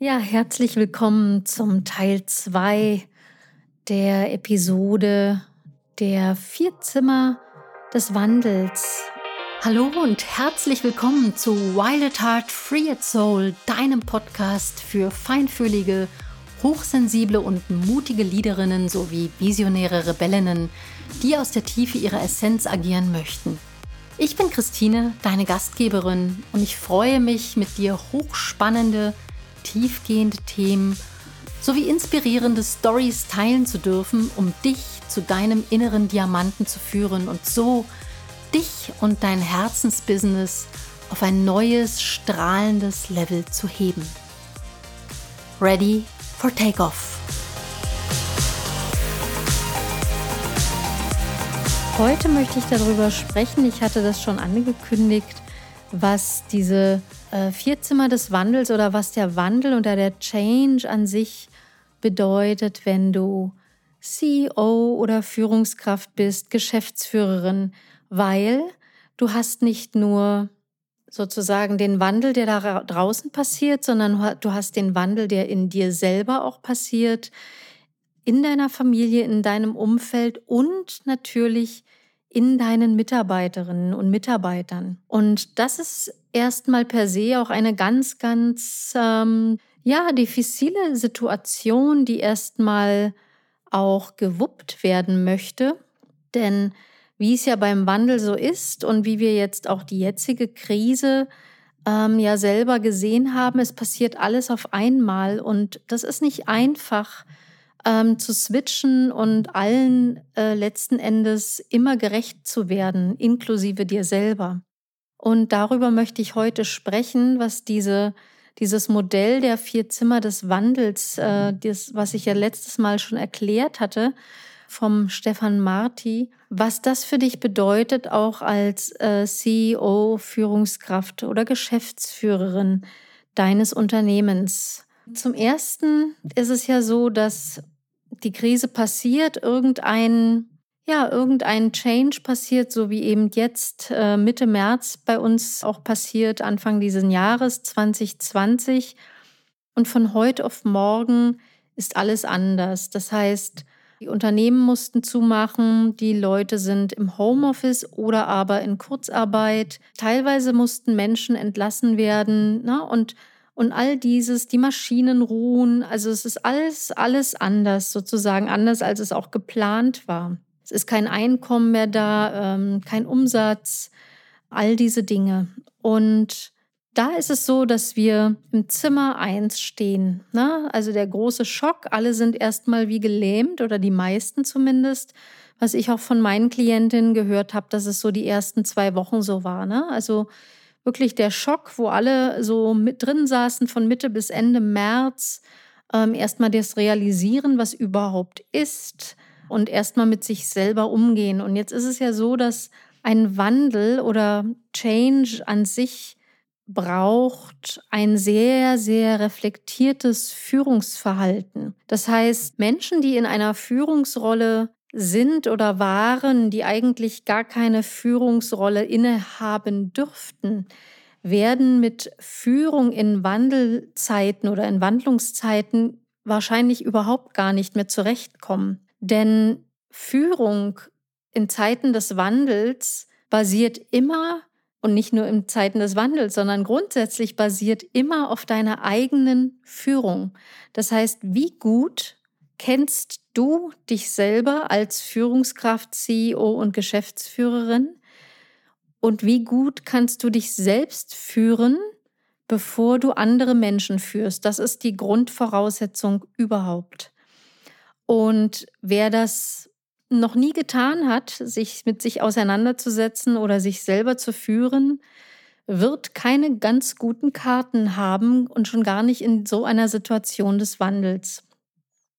Ja, herzlich willkommen zum Teil 2 der Episode der vier Zimmer des Wandels. Hallo und herzlich willkommen zu Wild at Heart Free at Soul, deinem Podcast für feinfühlige, hochsensible und mutige Liederinnen sowie visionäre Rebellinnen, die aus der Tiefe ihrer Essenz agieren möchten. Ich bin Christine, deine Gastgeberin, und ich freue mich, mit dir hochspannende, tiefgehende Themen sowie inspirierende Stories teilen zu dürfen, um dich zu deinem inneren Diamanten zu führen und so dich und dein Herzensbusiness auf ein neues, strahlendes Level zu heben. Ready for Takeoff. Heute möchte ich darüber sprechen, ich hatte das schon angekündigt, was diese äh, vier Zimmer des Wandels oder was der Wandel oder der Change an sich bedeutet, wenn du CEO oder Führungskraft bist, Geschäftsführerin, weil du hast nicht nur sozusagen den Wandel, der da draußen passiert, sondern du hast den Wandel, der in dir selber auch passiert, in deiner Familie, in deinem Umfeld und natürlich in deinen Mitarbeiterinnen und Mitarbeitern. Und das ist erstmal per se auch eine ganz, ganz, ähm, ja, diffizile Situation, die erstmal auch gewuppt werden möchte. Denn wie es ja beim Wandel so ist und wie wir jetzt auch die jetzige Krise ähm, ja selber gesehen haben, es passiert alles auf einmal und das ist nicht einfach ähm, zu switchen und allen äh, letzten Endes immer gerecht zu werden, inklusive dir selber. Und darüber möchte ich heute sprechen, was diese, dieses Modell der vier Zimmer des Wandels, äh, das, was ich ja letztes Mal schon erklärt hatte, vom Stefan Marti, was das für dich bedeutet, auch als äh, CEO, Führungskraft oder Geschäftsführerin deines Unternehmens. Zum Ersten ist es ja so, dass die Krise passiert, irgendein, ja, irgendein Change passiert, so wie eben jetzt äh, Mitte März bei uns auch passiert, Anfang dieses Jahres 2020. Und von heute auf morgen ist alles anders. Das heißt, die Unternehmen mussten zumachen, die Leute sind im Homeoffice oder aber in Kurzarbeit. Teilweise mussten Menschen entlassen werden. Ne? Und und all dieses, die Maschinen ruhen, also es ist alles, alles anders, sozusagen anders, als es auch geplant war. Es ist kein Einkommen mehr da, ähm, kein Umsatz, all diese Dinge. Und da ist es so, dass wir im Zimmer eins stehen. Ne? Also der große Schock, alle sind erstmal wie gelähmt oder die meisten zumindest. Was ich auch von meinen Klientinnen gehört habe, dass es so die ersten zwei Wochen so war. Ne? Also wirklich der Schock, wo alle so mit drin saßen von Mitte bis Ende März. Ähm, erstmal das Realisieren, was überhaupt ist und erstmal mit sich selber umgehen. Und jetzt ist es ja so, dass ein Wandel oder Change an sich braucht ein sehr, sehr reflektiertes Führungsverhalten. Das heißt, Menschen, die in einer Führungsrolle sind oder waren, die eigentlich gar keine Führungsrolle innehaben dürften, werden mit Führung in Wandelzeiten oder in Wandlungszeiten wahrscheinlich überhaupt gar nicht mehr zurechtkommen. Denn Führung in Zeiten des Wandels basiert immer, und nicht nur in Zeiten des Wandels, sondern grundsätzlich basiert immer auf deiner eigenen Führung. Das heißt, wie gut Kennst du dich selber als Führungskraft, CEO und Geschäftsführerin? Und wie gut kannst du dich selbst führen, bevor du andere Menschen führst? Das ist die Grundvoraussetzung überhaupt. Und wer das noch nie getan hat, sich mit sich auseinanderzusetzen oder sich selber zu führen, wird keine ganz guten Karten haben und schon gar nicht in so einer Situation des Wandels.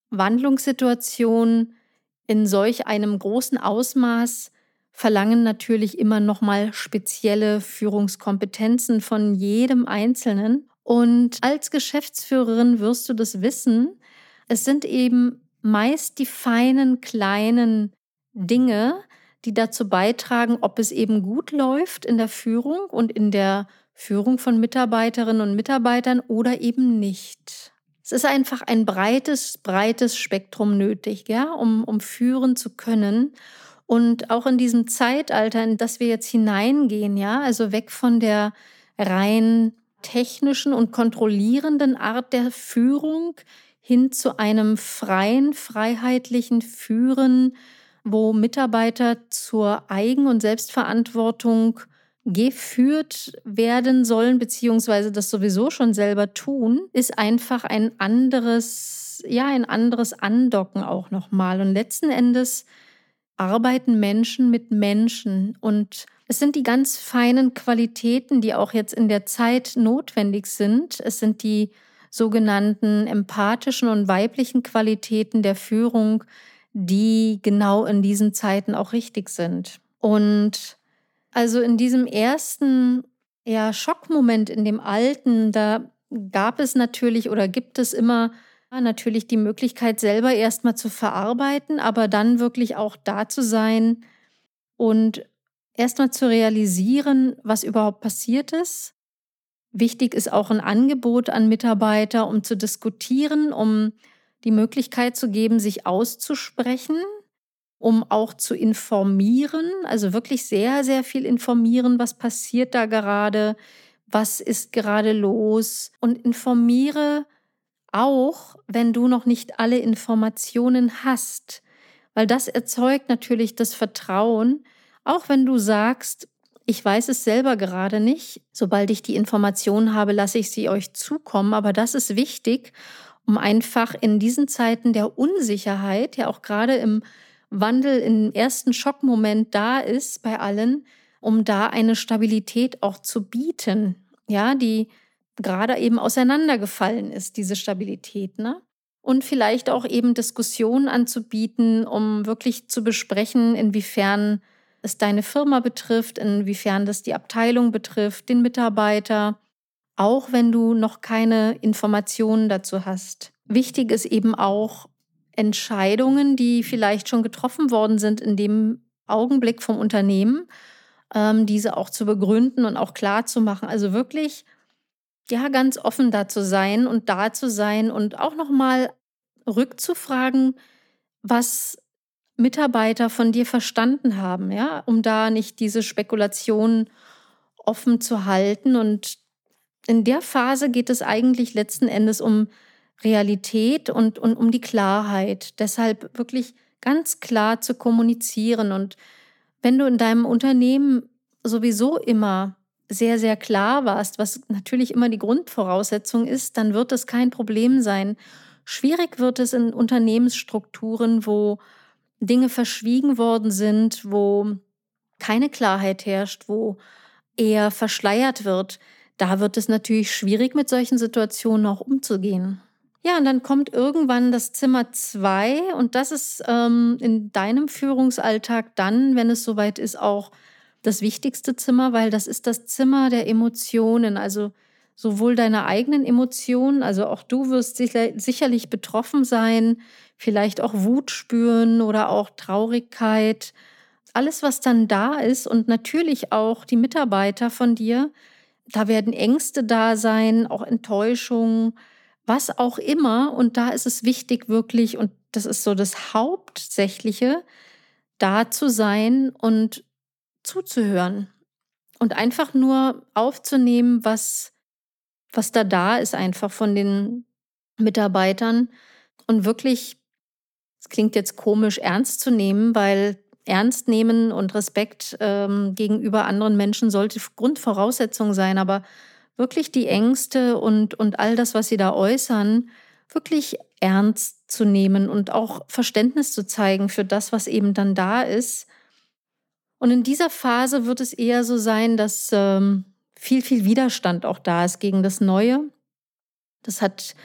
Wandlungssituationen in solch einem großen Ausmaß verlangen natürlich immer noch mal spezielle Führungskompetenzen von jedem Einzelnen. Und als Geschäftsführerin wirst du das wissen. Es sind eben meist die feinen kleinen Dinge, die dazu beitragen, ob es eben gut läuft in der Führung und in der Führung von Mitarbeiterinnen und Mitarbeitern oder eben nicht. Es ist einfach ein breites, breites Spektrum nötig, ja, um, um führen zu können. Und auch in diesem Zeitalter, in das wir jetzt hineingehen, ja, also weg von der rein technischen und kontrollierenden Art der Führung hin zu einem freien, freiheitlichen Führen, wo Mitarbeiter zur Eigen- und Selbstverantwortung geführt werden sollen, beziehungsweise das sowieso schon selber tun, ist einfach ein anderes, ja, ein anderes Andocken auch nochmal. Und letzten Endes arbeiten Menschen mit Menschen und es sind die ganz feinen Qualitäten, die auch jetzt in der Zeit notwendig sind. Es sind die sogenannten empathischen und weiblichen Qualitäten der Führung, die genau in diesen Zeiten auch richtig sind. Und also in diesem ersten ja, Schockmoment in dem Alten, da gab es natürlich oder gibt es immer natürlich die Möglichkeit, selber erstmal zu verarbeiten, aber dann wirklich auch da zu sein und erstmal zu realisieren, was überhaupt passiert ist. Wichtig ist auch ein Angebot an Mitarbeiter, um zu diskutieren, um die Möglichkeit zu geben, sich auszusprechen, um auch zu informieren, also wirklich sehr, sehr viel informieren, was passiert da gerade, was ist gerade los. Und informiere auch, wenn du noch nicht alle Informationen hast, weil das erzeugt natürlich das Vertrauen, auch wenn du sagst, ich weiß es selber gerade nicht, sobald ich die Informationen habe, lasse ich sie euch zukommen, aber das ist wichtig, um einfach in diesen Zeiten der Unsicherheit, ja auch gerade im Wandel im ersten Schockmoment da ist bei allen, um da eine Stabilität auch zu bieten, ja, die gerade eben auseinandergefallen ist, diese Stabilität, ne? Und vielleicht auch eben Diskussionen anzubieten, um wirklich zu besprechen, inwiefern es deine Firma betrifft, inwiefern das die Abteilung betrifft, den Mitarbeiter, auch wenn du noch keine Informationen dazu hast. Wichtig ist eben auch, Entscheidungen, die vielleicht schon getroffen worden sind in dem Augenblick vom Unternehmen, ähm, diese auch zu begründen und auch klar zu machen. Also wirklich, ja, ganz offen da zu sein und da zu sein und auch nochmal rückzufragen, was Mitarbeiter von dir verstanden haben, ja, um da nicht diese Spekulation offen zu halten. Und in der Phase geht es eigentlich letzten Endes um Realität und, und um die Klarheit. Deshalb wirklich ganz klar zu kommunizieren. Und wenn du in deinem Unternehmen sowieso immer sehr, sehr klar warst, was natürlich immer die Grundvoraussetzung ist, dann wird es kein Problem sein. Schwierig wird es in Unternehmensstrukturen, wo Dinge verschwiegen worden sind, wo keine Klarheit herrscht, wo eher verschleiert wird. Da wird es natürlich schwierig, mit solchen Situationen auch umzugehen. Ja, und dann kommt irgendwann das Zimmer zwei und das ist ähm, in deinem Führungsalltag dann, wenn es soweit ist, auch das wichtigste Zimmer, weil das ist das Zimmer der Emotionen, also sowohl deine eigenen Emotionen, also auch du wirst sicher, sicherlich betroffen sein, vielleicht auch Wut spüren oder auch Traurigkeit, alles, was dann da ist und natürlich auch die Mitarbeiter von dir, da werden Ängste da sein, auch Enttäuschungen, was auch immer. Und da ist es wichtig, wirklich, und das ist so das Hauptsächliche, da zu sein und zuzuhören. Und einfach nur aufzunehmen, was was da da ist, einfach von den Mitarbeitern. Und wirklich, es klingt jetzt komisch, ernst zu nehmen, weil Ernst nehmen und Respekt ähm, gegenüber anderen Menschen sollte Grundvoraussetzung sein, aber wirklich die Ängste und, und all das, was sie da äußern, wirklich ernst zu nehmen und auch Verständnis zu zeigen für das, was eben dann da ist. Und in dieser Phase wird es eher so sein, dass ähm, viel, viel Widerstand auch da ist gegen das Neue. Das hat,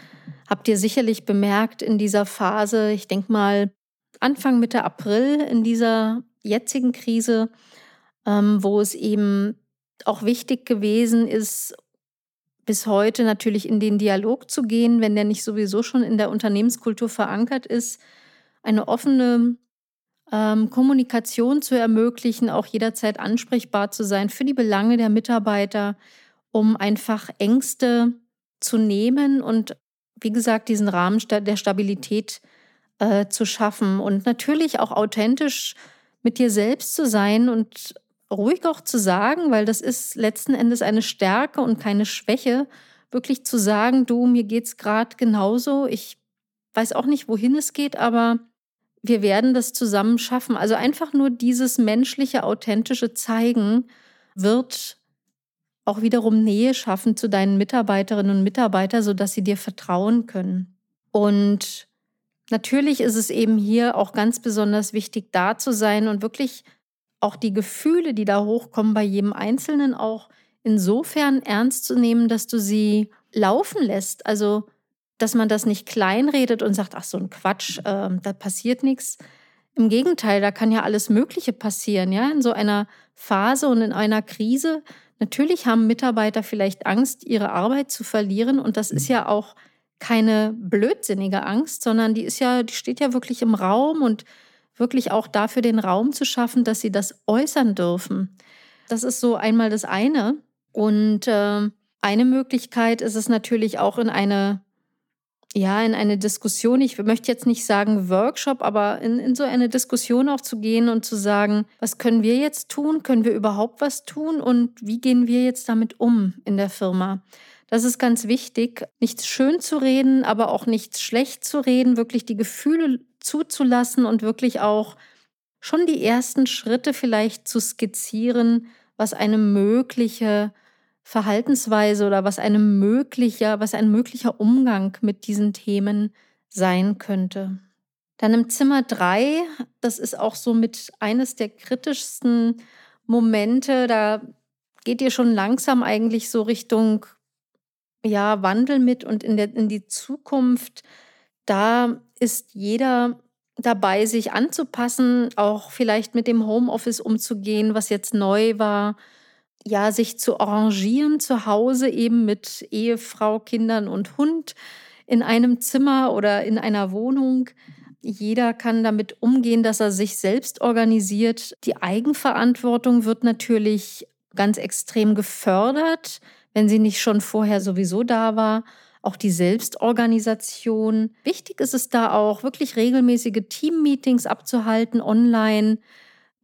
habt ihr sicherlich bemerkt in dieser Phase, ich denke mal Anfang Mitte April in dieser jetzigen Krise, ähm, wo es eben auch wichtig gewesen ist, bis heute natürlich in den Dialog zu gehen, wenn der nicht sowieso schon in der Unternehmenskultur verankert ist, eine offene ähm, Kommunikation zu ermöglichen, auch jederzeit ansprechbar zu sein für die Belange der Mitarbeiter um einfach Ängste zu nehmen und wie gesagt, diesen Rahmen der Stabilität äh, zu schaffen und natürlich auch authentisch mit dir selbst zu sein und ruhig auch zu sagen, weil das ist letzten Endes eine Stärke und keine Schwäche, wirklich zu sagen, du, mir geht's gerade genauso. Ich weiß auch nicht, wohin es geht, aber wir werden das zusammen schaffen. Also einfach nur dieses menschliche, authentische Zeigen wird auch wiederum Nähe schaffen zu deinen Mitarbeiterinnen und Mitarbeitern, sodass sie dir vertrauen können. Und natürlich ist es eben hier auch ganz besonders wichtig, da zu sein und wirklich auch die Gefühle, die da hochkommen, bei jedem Einzelnen auch insofern ernst zu nehmen, dass du sie laufen lässt. Also, dass man das nicht kleinredet und sagt, ach so ein Quatsch, äh, da passiert nichts. Im Gegenteil, da kann ja alles Mögliche passieren, ja, in so einer Phase und in einer Krise Natürlich haben Mitarbeiter vielleicht Angst, ihre Arbeit zu verlieren. Und das ist mhm. ja auch keine blödsinnige Angst, sondern die ist ja, die steht ja wirklich im Raum und wirklich auch dafür den Raum zu schaffen, dass sie das äußern dürfen. Das ist so einmal das eine. Und äh, eine Möglichkeit ist es natürlich auch in eine ja, in eine Diskussion, ich möchte jetzt nicht sagen Workshop, aber in, in so eine Diskussion auch zu gehen und zu sagen, was können wir jetzt tun? Können wir überhaupt was tun? Und wie gehen wir jetzt damit um in der Firma? Das ist ganz wichtig, nichts schön zu reden, aber auch nichts schlecht zu reden, wirklich die Gefühle zuzulassen und wirklich auch schon die ersten Schritte vielleicht zu skizzieren, was eine mögliche Verhaltensweise oder was eine möglicher, was ein möglicher Umgang mit diesen Themen sein könnte. Dann im Zimmer drei, das ist auch so mit eines der kritischsten Momente, da geht ihr schon langsam eigentlich so Richtung ja, Wandel mit und in, der, in die Zukunft. Da ist jeder dabei, sich anzupassen, auch vielleicht mit dem Homeoffice umzugehen, was jetzt neu war ja, sich zu arrangieren zu Hause eben mit Ehefrau, Kindern und Hund in einem Zimmer oder in einer Wohnung. Jeder kann damit umgehen, dass er sich selbst organisiert. Die Eigenverantwortung wird natürlich ganz extrem gefördert, wenn sie nicht schon vorher sowieso da war. Auch die Selbstorganisation. Wichtig ist es da auch, wirklich regelmäßige Teammeetings abzuhalten online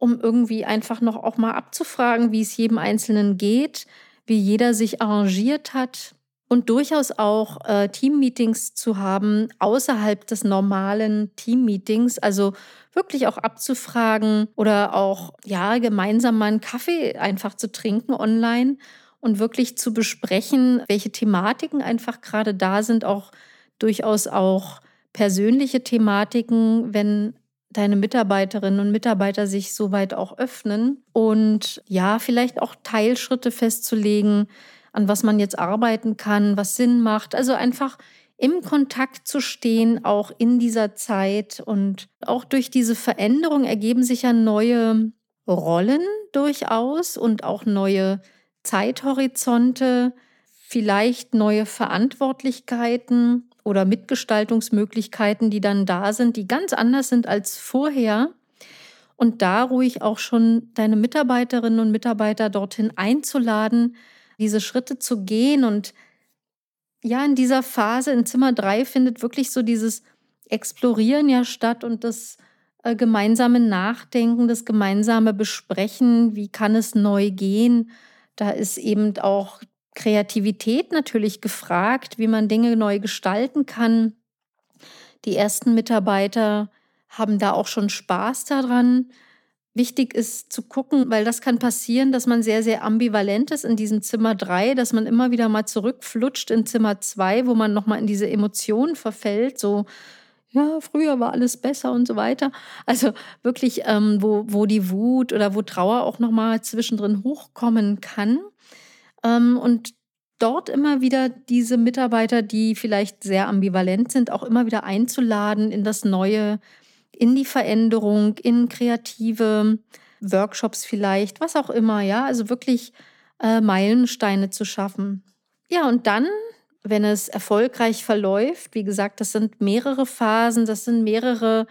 um irgendwie einfach noch auch mal abzufragen, wie es jedem Einzelnen geht, wie jeder sich arrangiert hat und durchaus auch äh, Teammeetings zu haben außerhalb des normalen Teammeetings, also wirklich auch abzufragen oder auch ja gemeinsam mal einen Kaffee einfach zu trinken online und wirklich zu besprechen, welche Thematiken einfach gerade da sind, auch durchaus auch persönliche Thematiken, wenn deine Mitarbeiterinnen und Mitarbeiter sich soweit auch öffnen und ja, vielleicht auch Teilschritte festzulegen, an was man jetzt arbeiten kann, was Sinn macht. Also einfach im Kontakt zu stehen, auch in dieser Zeit. Und auch durch diese Veränderung ergeben sich ja neue Rollen durchaus und auch neue Zeithorizonte, vielleicht neue Verantwortlichkeiten oder Mitgestaltungsmöglichkeiten, die dann da sind, die ganz anders sind als vorher. Und da ruhig auch schon deine Mitarbeiterinnen und Mitarbeiter dorthin einzuladen, diese Schritte zu gehen. Und ja, in dieser Phase in Zimmer drei findet wirklich so dieses Explorieren ja statt und das äh, gemeinsame Nachdenken, das gemeinsame Besprechen, wie kann es neu gehen. Da ist eben auch Kreativität natürlich gefragt, wie man Dinge neu gestalten kann. Die ersten Mitarbeiter haben da auch schon Spaß daran. Wichtig ist zu gucken, weil das kann passieren, dass man sehr, sehr ambivalent ist in diesem Zimmer 3, dass man immer wieder mal zurückflutscht in Zimmer 2, wo man nochmal in diese Emotionen verfällt, so, ja, früher war alles besser und so weiter. Also wirklich, ähm, wo, wo die Wut oder wo Trauer auch nochmal zwischendrin hochkommen kann. Ähm, und dort immer wieder diese Mitarbeiter, die vielleicht sehr ambivalent sind, auch immer wieder einzuladen in das Neue, in die Veränderung, in kreative Workshops vielleicht, was auch immer, ja, also wirklich äh, Meilensteine zu schaffen. Ja, und dann, wenn es erfolgreich verläuft, wie gesagt, das sind mehrere Phasen, das sind mehrere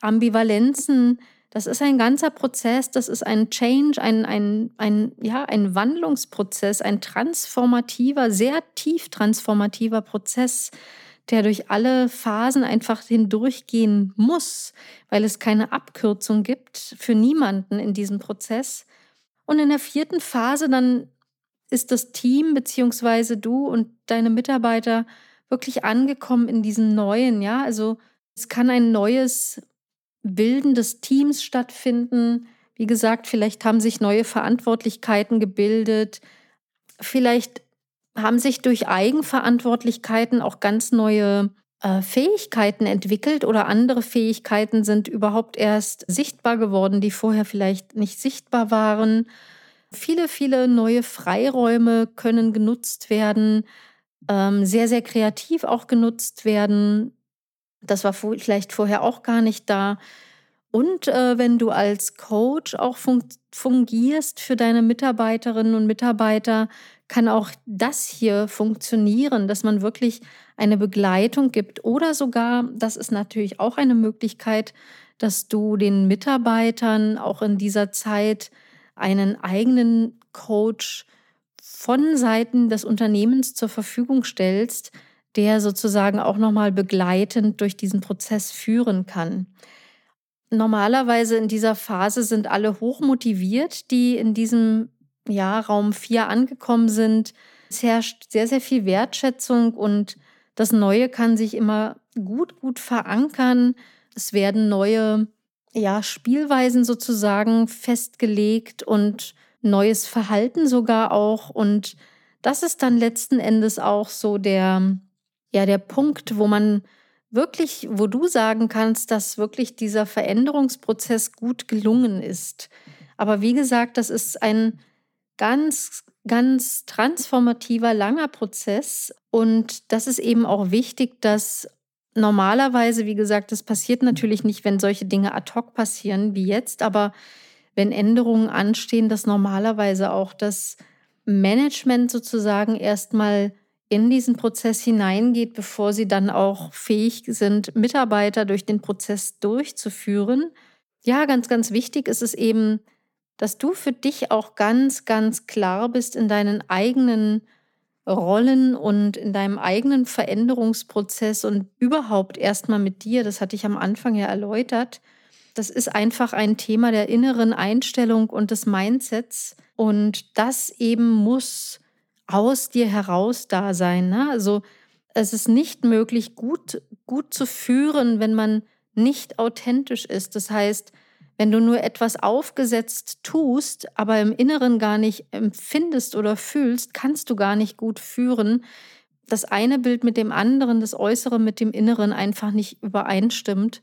Ambivalenzen, Das ist ein ganzer Prozess, das ist ein Change, ein, ein, ein, ja, ein Wandlungsprozess, ein transformativer, sehr tief transformativer Prozess, der durch alle Phasen einfach hindurchgehen muss, weil es keine Abkürzung gibt für niemanden in diesem Prozess. Und in der vierten Phase dann ist das Team beziehungsweise du und deine Mitarbeiter wirklich angekommen in diesem neuen, ja, also es kann ein neues Bilden des Teams stattfinden. Wie gesagt, vielleicht haben sich neue Verantwortlichkeiten gebildet. Vielleicht haben sich durch Eigenverantwortlichkeiten auch ganz neue äh, Fähigkeiten entwickelt oder andere Fähigkeiten sind überhaupt erst sichtbar geworden, die vorher vielleicht nicht sichtbar waren. Viele, viele neue Freiräume können genutzt werden, ähm, sehr, sehr kreativ auch genutzt werden. Das war vielleicht vorher auch gar nicht da. Und äh, wenn du als Coach auch fun fungierst für deine Mitarbeiterinnen und Mitarbeiter, kann auch das hier funktionieren, dass man wirklich eine Begleitung gibt oder sogar, das ist natürlich auch eine Möglichkeit, dass du den Mitarbeitern auch in dieser Zeit einen eigenen Coach von Seiten des Unternehmens zur Verfügung stellst, der sozusagen auch nochmal begleitend durch diesen Prozess führen kann. Normalerweise in dieser Phase sind alle hochmotiviert, die in diesem ja, Raum 4 angekommen sind. Es herrscht sehr, sehr viel Wertschätzung und das Neue kann sich immer gut, gut verankern. Es werden neue ja, Spielweisen sozusagen festgelegt und neues Verhalten sogar auch. Und das ist dann letzten Endes auch so der, ja, der Punkt, wo man wirklich, wo du sagen kannst, dass wirklich dieser Veränderungsprozess gut gelungen ist. Aber wie gesagt, das ist ein ganz, ganz transformativer, langer Prozess. Und das ist eben auch wichtig, dass normalerweise, wie gesagt, das passiert natürlich nicht, wenn solche Dinge ad hoc passieren wie jetzt, aber wenn Änderungen anstehen, dass normalerweise auch das Management sozusagen erstmal in diesen Prozess hineingeht, bevor sie dann auch fähig sind, Mitarbeiter durch den Prozess durchzuführen. Ja, ganz, ganz wichtig ist es eben, dass du für dich auch ganz, ganz klar bist in deinen eigenen Rollen und in deinem eigenen Veränderungsprozess und überhaupt erstmal mit dir, das hatte ich am Anfang ja erläutert, das ist einfach ein Thema der inneren Einstellung und des Mindsets und das eben muss aus dir heraus da sein. Ne? Also es ist nicht möglich, gut, gut zu führen, wenn man nicht authentisch ist. Das heißt, wenn du nur etwas aufgesetzt tust, aber im Inneren gar nicht empfindest oder fühlst, kannst du gar nicht gut führen. Das eine Bild mit dem anderen, das Äußere mit dem Inneren einfach nicht übereinstimmt.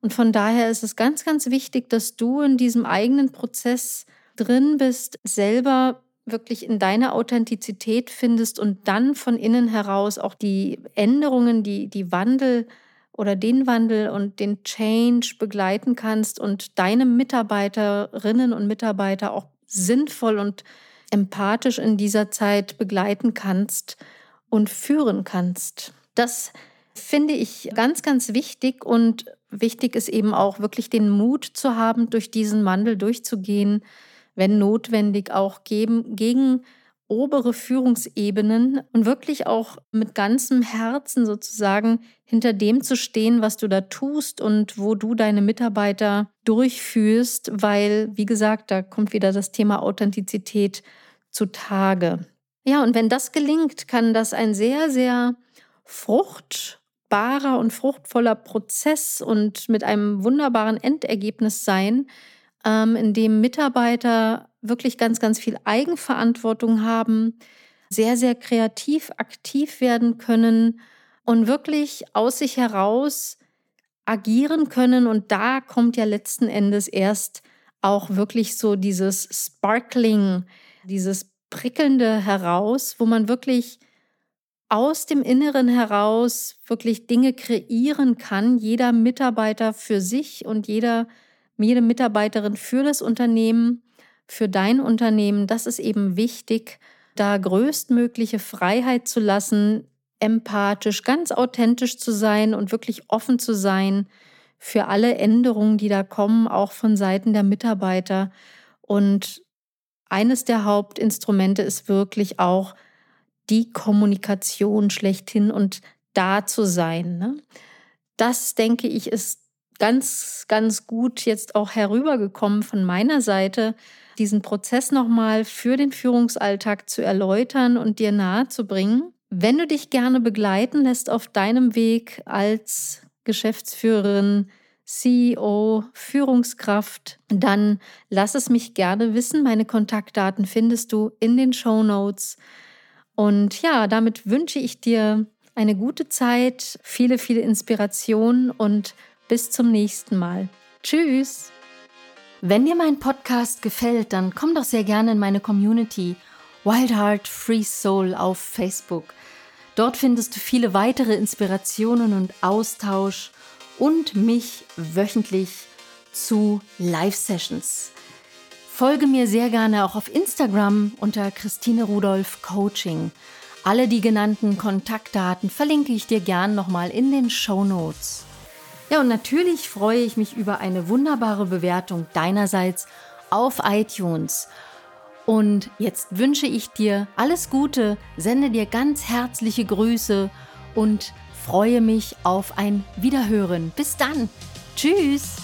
Und von daher ist es ganz, ganz wichtig, dass du in diesem eigenen Prozess drin bist, selber wirklich in deine Authentizität findest und dann von innen heraus auch die Änderungen, die, die Wandel oder den Wandel und den Change begleiten kannst und deine Mitarbeiterinnen und Mitarbeiter auch sinnvoll und empathisch in dieser Zeit begleiten kannst und führen kannst. Das finde ich ganz, ganz wichtig und wichtig ist eben auch wirklich den Mut zu haben, durch diesen Wandel durchzugehen, wenn notwendig, auch geben, gegen obere Führungsebenen und wirklich auch mit ganzem Herzen sozusagen hinter dem zu stehen, was du da tust und wo du deine Mitarbeiter durchführst, weil, wie gesagt, da kommt wieder das Thema Authentizität zutage. Ja, und wenn das gelingt, kann das ein sehr, sehr fruchtbarer und fruchtvoller Prozess und mit einem wunderbaren Endergebnis sein, ähm, in dem Mitarbeiter wirklich ganz, ganz viel Eigenverantwortung haben, sehr, sehr kreativ aktiv werden können und wirklich aus sich heraus agieren können. Und da kommt ja letzten Endes erst auch wirklich so dieses Sparkling, dieses Prickelnde heraus, wo man wirklich aus dem Inneren heraus wirklich Dinge kreieren kann, jeder Mitarbeiter für sich und jeder jede Mitarbeiterin für das Unternehmen, für dein Unternehmen. Das ist eben wichtig, da größtmögliche Freiheit zu lassen, empathisch, ganz authentisch zu sein und wirklich offen zu sein für alle Änderungen, die da kommen, auch von Seiten der Mitarbeiter. Und eines der Hauptinstrumente ist wirklich auch die Kommunikation schlechthin und da zu sein. Ne? Das, denke ich, ist ganz, ganz gut jetzt auch herübergekommen von meiner Seite, diesen Prozess nochmal für den Führungsalltag zu erläutern und dir nahezubringen. Wenn du dich gerne begleiten lässt auf deinem Weg als Geschäftsführerin, CEO, Führungskraft, dann lass es mich gerne wissen. Meine Kontaktdaten findest du in den Show Notes. Und ja, damit wünsche ich dir eine gute Zeit, viele, viele Inspirationen und bis zum nächsten Mal. Tschüss! Wenn dir mein Podcast gefällt, dann komm doch sehr gerne in meine Community Wild Heart Free Soul auf Facebook. Dort findest du viele weitere Inspirationen und Austausch und mich wöchentlich zu Live-Sessions. Folge mir sehr gerne auch auf Instagram unter Christine Rudolph Coaching. Alle die genannten Kontaktdaten verlinke ich dir gern nochmal in den Show Notes. Ja, und natürlich freue ich mich über eine wunderbare Bewertung deinerseits auf iTunes. Und jetzt wünsche ich dir alles Gute, sende dir ganz herzliche Grüße und freue mich auf ein Wiederhören. Bis dann. Tschüss.